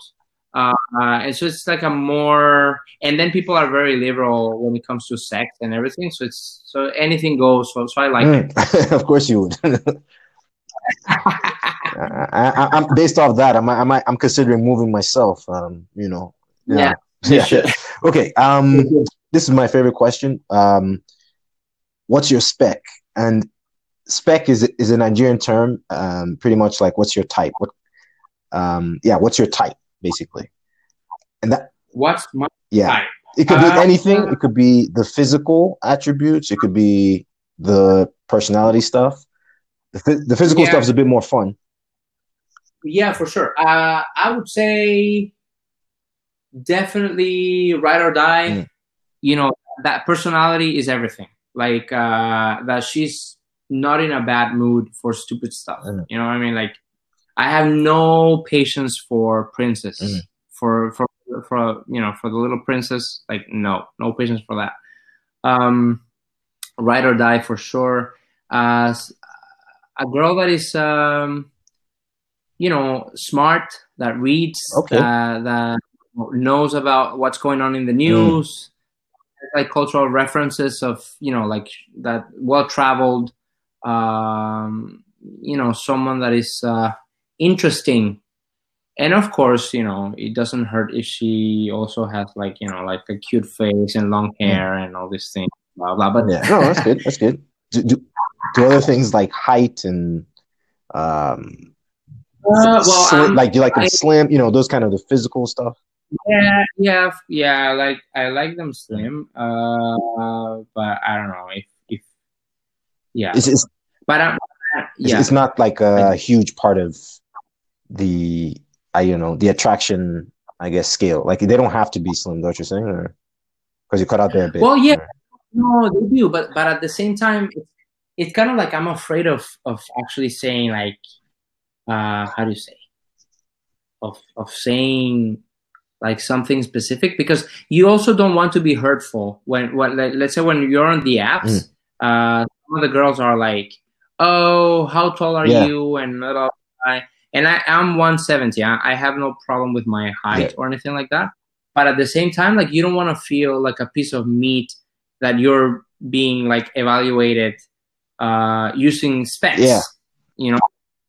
Uh, and so it's like a more, and then people are very liberal when it comes to sex and everything. So it's so anything goes. So, so I like mm. it. of course you would. I, am based off that. I'm I'm I'm considering moving myself. Um, you know. Yeah. Yeah. yeah. okay. Um, this is my favorite question. Um, what's your spec? And spec is is a Nigerian term. Um, pretty much like what's your type? What? Um, yeah. What's your type? Basically. And that. What's my yeah. type? It could be uh, anything. It could be the physical attributes. It could be the personality stuff. The, the physical yeah. stuff is a bit more fun. Yeah, for sure. Uh, I would say definitely ride or die. Mm. You know, that personality is everything. Like uh, that she's not in a bad mood for stupid stuff. Mm. You know what I mean? Like I have no patience for princess. Mm. For for for you know for the little princess. Like no, no patience for that. Um, ride or die for sure. Uh, a girl that is um, you know smart that reads okay. uh, that knows about what's going on in the news mm. like cultural references of you know like that well traveled um, you know someone that is uh, interesting. And of course you know it doesn't hurt if she also has like you know like a cute face and long hair mm. and all these things blah blah but yeah. No that's good that's good. Do, do, do other things like height and um uh, well, slim, um, like do you like them I, slim you know those kind of the physical stuff? Yeah yeah yeah like i like them slim uh but i don't know if if yeah. It's, it's but um, yeah. It's, it's not like a huge part of the i you know the attraction i guess scale like they don't have to be slim don't you saying or because you cut out there a bit well yeah or, no they do but but at the same time it's it's kind of like I'm afraid of of actually saying like uh how do you say of of saying like something specific because you also don't want to be hurtful when when let's say when you're on the apps mm. uh some of the girls are like oh how tall are yeah. you and blah, blah, blah. And I am 170 I, I, have no problem with my height yeah. or anything like that but at the same time like you don't want to feel like a piece of meat that you're being like evaluated uh, using specs. Yeah. You know,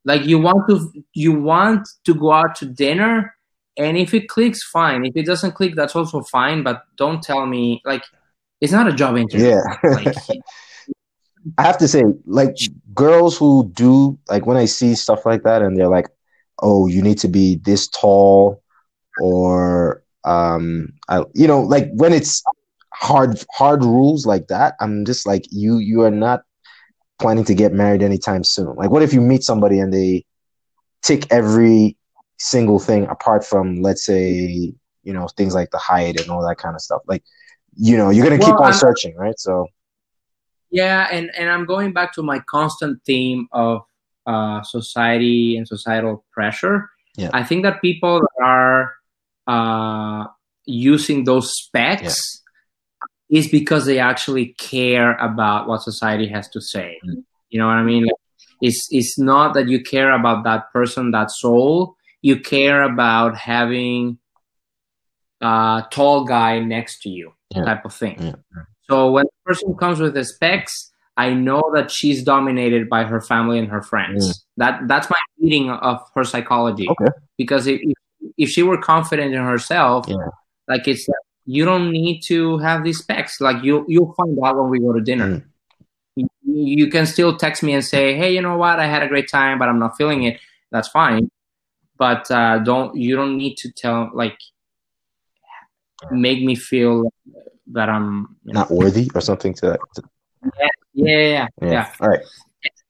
like you want to you want to go out to dinner, and if it clicks, fine. If it doesn't click, that's also fine. But don't tell me like it's not a job interview. Yeah. like, I have to say, like girls who do like when I see stuff like that, and they're like, "Oh, you need to be this tall," or um, I, you know, like when it's hard hard rules like that, I'm just like, you you are not planning to get married anytime soon? Like, what if you meet somebody and they tick every single thing apart from, let's say, you know, things like the height and all that kind of stuff? Like, you know, you're gonna well, keep on I'm, searching, right? So, yeah, and and I'm going back to my constant theme of uh, society and societal pressure. Yeah. I think that people are uh, using those specs. Yeah is because they actually care about what society has to say. Mm-hmm. You know what I mean? Like, it's it's not that you care about that person, that soul. You care about having a tall guy next to you, yeah. type of thing. So when the person comes with the specs, I know that she's dominated by her family and her friends. Mm. That that's my reading of her psychology. Okay. Because if if she were confident in herself, yeah. like it's you don't need to have these specs. Like you you'll find out when we go to dinner. Mm. You, you can still text me and say, "Hey, you know what? I had a great time, but I'm not feeling it." That's fine. But uh, don't you don't need to tell like make me feel that I'm not know. worthy or something to, to... Yeah, yeah, yeah, yeah, yeah. All right.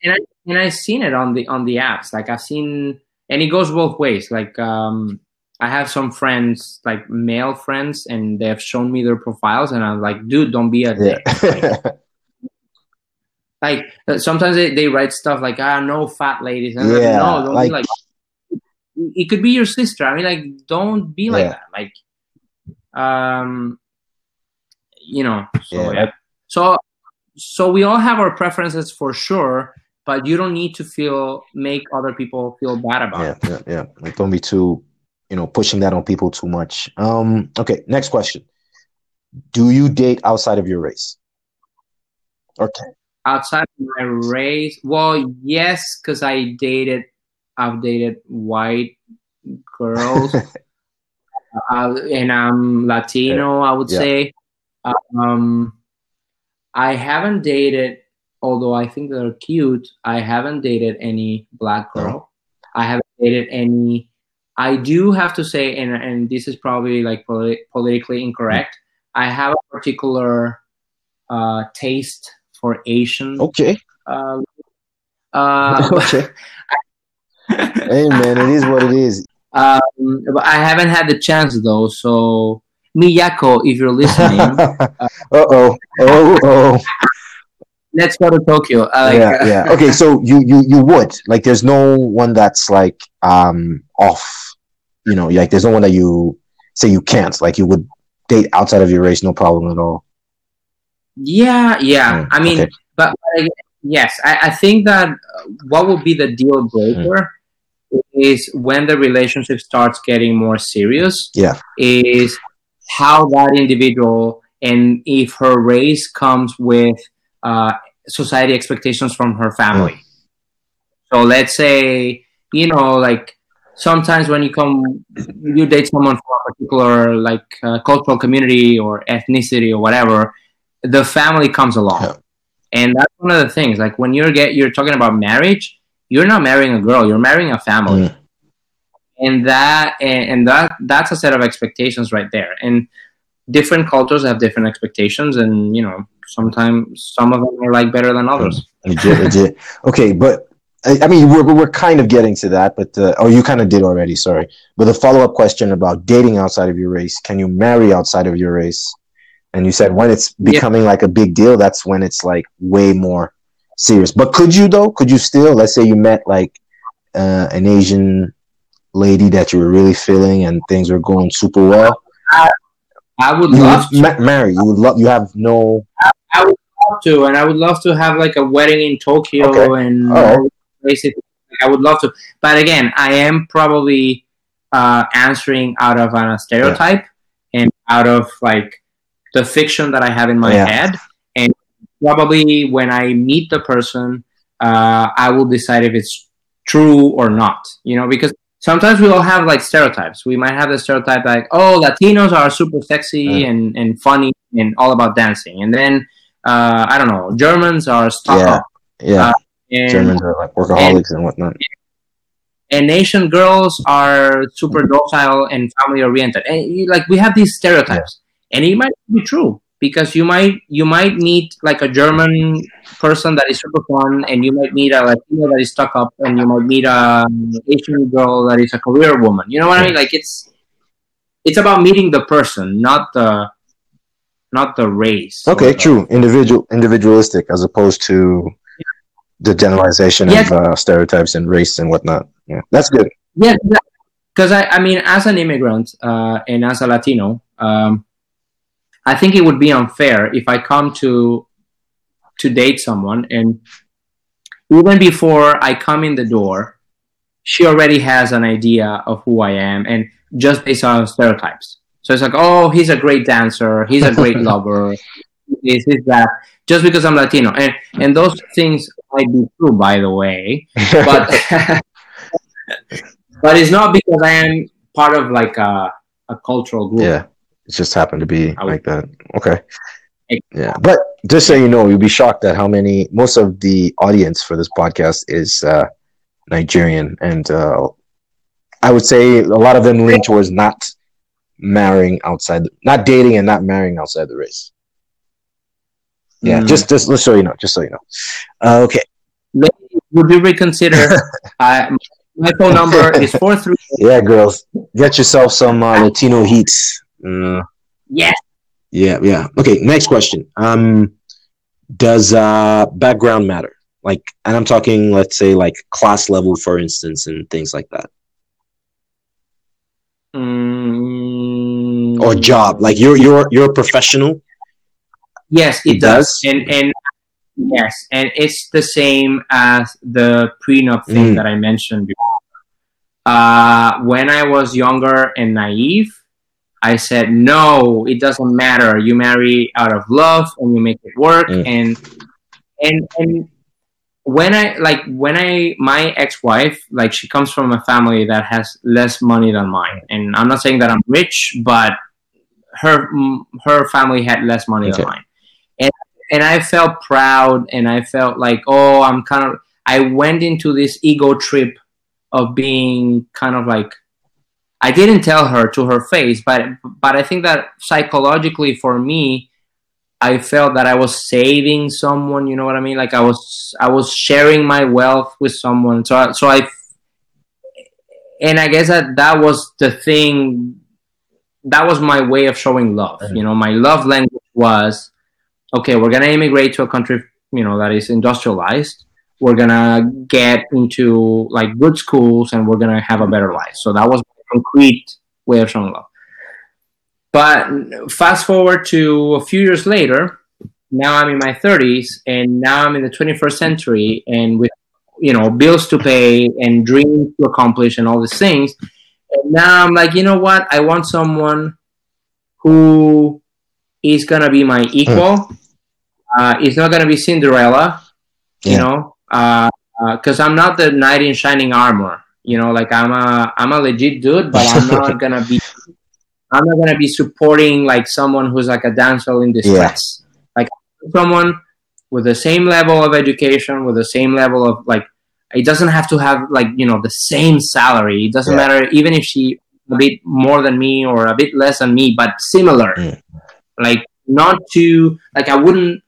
And I and I've seen it on the on the apps. Like I've seen, and it goes both ways. Like um, I have some friends, like male friends, and they have shown me their profiles, and I'm like, dude, don't be a dick. Yeah. like, like, sometimes they, they write stuff like, ah, no fat ladies. And yeah, like, no, don't like, be like. It could be your sister. I mean, like, don't be like yeah. that. Like, Um, you know, so Yeah. yeah. So so we all have our preferences for sure, but you don't need to feel make other people feel bad about Yeah, it. yeah, yeah. Like don't be too, you know, pushing that on people too much. Um, okay, next question. Do you date outside of your race? Okay. Outside of my race, well, yes, because I dated, I've dated white girls, uh, and I'm Latino. I would Yeah. say. Um, I haven't dated, although I think they're cute. I haven't dated any black girl. I haven't dated any. I do have to say, and and this is probably like poli- politically incorrect. I have a particular uh, taste for Asian. Okay. Uh, uh, okay. Hey man, it is what it is. um, but I haven't had the chance though. So Miyako, if you're listening, uh oh. Oh oh. let's go to Tokyo. Like, yeah, yeah. Okay, so you you you would like. There's no one that's like um off. You know, like there's no one that you say you can't. Like you would date outside of your race, no problem at all. Yeah, yeah. Mm, I mean, okay. but uh, yes, I, I think that uh, what would be the deal breaker is when the relationship starts getting more serious. Yeah. Is how that individual and if her race comes with uh, society expectations from her family. So let's say you know, like sometimes when you come, you date someone from a particular like uh, cultural community or ethnicity or whatever the family comes along Yeah. and that's one of the things like when you're get you're talking about marriage you're not marrying a girl you're marrying a family Mm. And that and, and that that's a set of expectations right there and different cultures have different expectations and you know sometimes some of them are like better than others Legit, legit. Okay, but I, I mean, we're we're kind of getting to that, but uh, oh, you kind of did already. Sorry, but the follow up question about dating outside of your race: Can you marry outside of your race? And you said when it's Yeah. becoming like a big deal, that's when it's like way more serious. But could you though? Could you still? Let's say you met like uh, an Asian lady that you were really feeling, and things were going super well. i would You love would to ma- marry. You would love. You have no. I would love to, and I would love to have like a wedding in Tokyo Okay. and All right. all these places. I would love to, but again, I am probably uh, answering out of a stereotype and out of like the fiction that I have in my Yeah. head, and probably when I meet the person, uh, I will decide if it's true or not. You know, because sometimes we all have like stereotypes. We might have the stereotype like, oh, Latinos are super sexy Mm. and, and funny and all about dancing, and then uh, I don't know, Germans are stuck Yeah. up, Yeah, Uh, and, Germans are like workaholics and whatnot. and Asian girls are super docile and family oriented. And like we have these stereotypes, and it might be true because you might you might meet like a German person that is super fun, and you might meet a Latino that is stuck up, and you might meet a Asian girl that is a career woman. You know what I mean? Like it's it's about meeting the person, not the not the race. Okay, the- true. Individual, individualistic, as opposed to the generalization Yeah. of uh, stereotypes and race and whatnot. Yeah, that's good. Yeah, because I, I mean, as an immigrant uh, and as a Latino, um, I think it would be unfair if I come to to date someone and even before I come in the door, she already has an idea of who I am and just based on stereotypes. So it's like, oh, he's a great dancer, he's a great lover, this is that, just because I'm Latino, and and those things might be true, by the way, but but it's not because I am part of like a, a cultural group. yeah, it just happened to be I would- like that. Okay. Yeah, but just so you know, you'll be shocked at how many. Most of the audience for this podcast is uh, Nigerian, and uh, I would say a lot of them lean towards not marrying outside, not dating and not marrying outside the race. Yeah, Mm. just just so you know, just so you know. Uh, okay. Would you reconsider? uh, my phone number is four three. Yeah, girls, get yourself some uh, Latino heat. Uh, Yes. yeah, yeah. Okay, next question. Um, does uh, background matter? Like, and I'm talking, let's say, like class level, for instance, and things like that. Mm, or job? Like you're you're you're a professional. Yes, it, it does. does. And and yes, and it's the same as the prenup thing mm. that I mentioned before. Uh, when I was younger and naive, I said, no, it doesn't matter. You marry out of love and you make it work. Mm. And, and, and when I, like, when I, my ex wife, like, she comes from a family that has less money than mine. And I'm not saying that I'm rich, but her, her family had less money okay. than mine. And, and I felt proud and I felt like, oh, I'm kind of, I went into this ego trip of being kind of like I didn't tell her to her face, but but I think that psychologically for me, I felt that I was saving someone. You know what I mean? Like I was I was sharing my wealth with someone. So I, so I and I guess that that was the thing. That was my way of showing love. Mm-hmm. You know, my love language was okay. We're gonna immigrate to a country you know that is industrialized we're gonna get into like good schools and we're gonna have a better life. So that was concrete way of showing love. But fast forward to a few years later, now I'm in my 30s and now I'm in the 21st century and with you know bills to pay and dreams to accomplish and all these things. And now I'm like, you know what? I want someone who is gonna be my equal. Hmm. Uh, it's not gonna be Cinderella, you yeah. know because uh, uh, I'm not the knight in shining armor. You know, like I'm a I'm a legit dude, but I'm not gonna be I'm not gonna be supporting like someone who's like a dancer in distress. Yeah. Like someone with the same level of education, with the same level of like it doesn't have to have like you know the same salary. It doesn't yeah. matter even if she a bit more than me or a bit less than me, but similar. Mm. Like not to like I wouldn't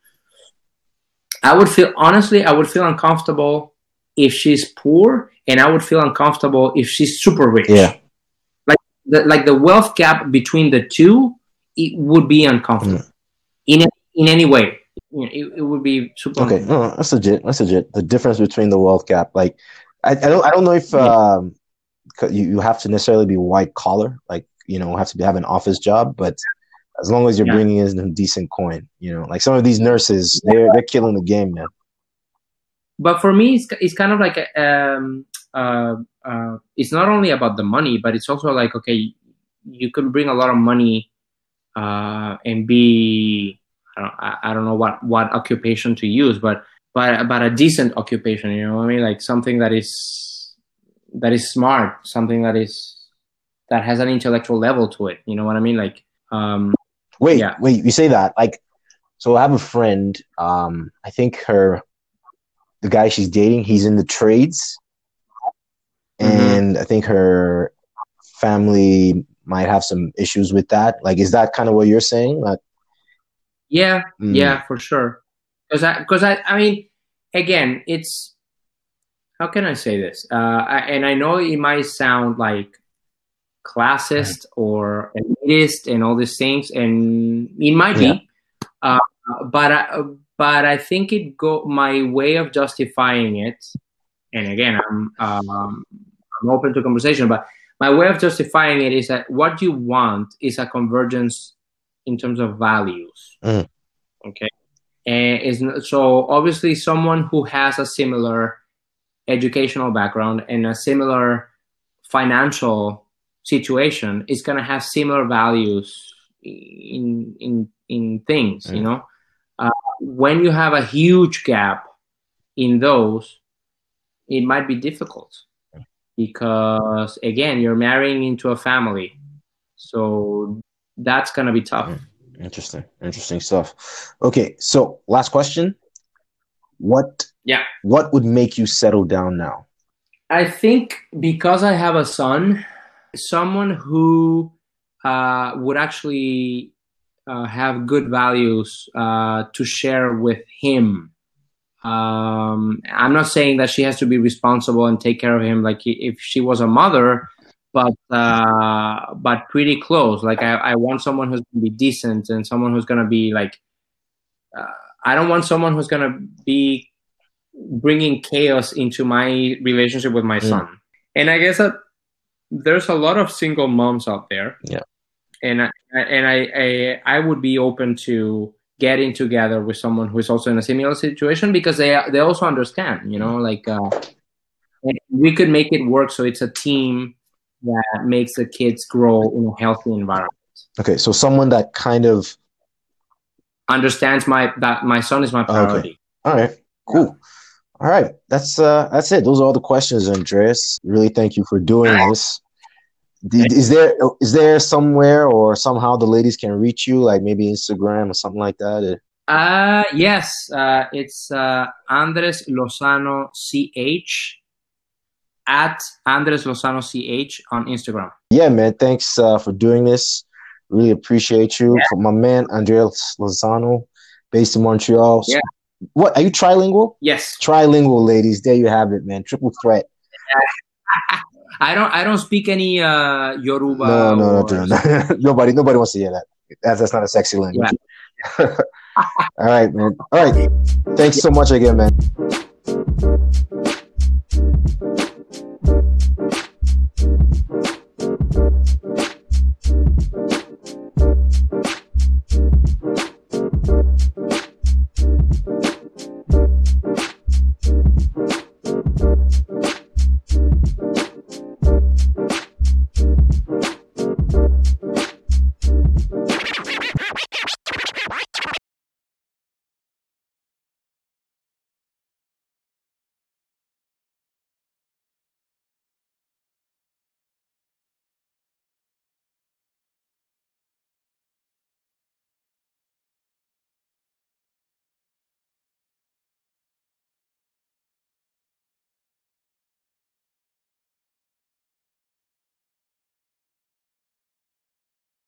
I would feel honestly, I would feel uncomfortable if she's poor, and I would feel uncomfortable if she's super rich. Yeah, like the like the wealth gap between the two, it would be uncomfortable mm. in in any way. It, it would be super. Okay, no, that's legit. That's legit. The difference between the wealth gap, like I, I don't I don't know if um, you you have to necessarily be white collar, like you know, have to be, have an office job, but as long as you're yeah. bringing in a decent coin. You know, like some of these nurses, they're they're killing the game, man. But for me, it's, it's kind of like a, um, uh, uh, it's not only about the money, but it's also like okay, you can bring a lot of money uh, and be I don't, I don't know what what occupation to use, but but but a decent occupation. You know what I mean? Like something that is that is smart, something that is that has an intellectual level to it. You know what I mean? Like um, Wait, yeah. wait, you say that like so I have a friend, um, I think her the guy she's dating, he's in the trades. Mm-hmm. And I think her family might have some issues with that. Like is that kind of what you're saying? Like Yeah, mm. yeah, for sure. Cuz I cuz I I mean again, it's how can I say this? Uh, I, and I know it might sound like classist or elitist and all these things, and it might yeah. be, uh, but I, but I think it go my way of justifying it, and again, I'm um, I'm open to conversation, but my way of justifying it is that what you want is a convergence in terms of values. Mm. Okay, and is so obviously someone who has a similar educational background and a similar financial situation is going to have similar values in in in things mm. you know uh, when you have a huge gap in those it might be difficult because again you're marrying into a family. So that's going to be tough. Mm. interesting. Interesting stuff. Okay so last question. What yeah. what would make you settle down now? I think because i have a son someone who uh, would actually uh, have good values uh, to share with him. Um, I'm not saying that she has to be responsible and take care of him like if she was a mother, but uh, but pretty close. Like I, I want someone who's gonna be decent and someone who's gonna be like. Uh, I don't want someone who's gonna be bringing chaos into my relationship with my mm. son. And I guess that there's a lot of single moms out there. Yeah. And I, and I, I I would be open to getting together with someone who is also in a similar situation because they they also understand, you know, like uh, we could make it work so it's a team that makes the kids grow in a healthy environment. Okay, so someone that kind of understands my that my son is my priority. Okay. All right, cool. All right, that's uh that's it. Those are all the questions, Andrés. Really, thank you for doing this. Is there is there somewhere or somehow the ladies can reach you, like maybe Instagram or something like that? Uh yes, uh, it's uh, Andres Lozano CH at Andres Lozano CH on Instagram. Yeah, man. Thanks uh, for doing this. Really appreciate you. Yeah. For my man Andrés Lozano, based in Montreal. Yeah. What are you trilingual? Yes. Trilingual, ladies. There you have it, man. Triple threat. I don't I don't speak any uh, Yoruba. No, no, or... no, no, no. nobody nobody wants to hear that. That's, that's not a sexy language. Yeah. all right, man. All right. Thanks so much again, man.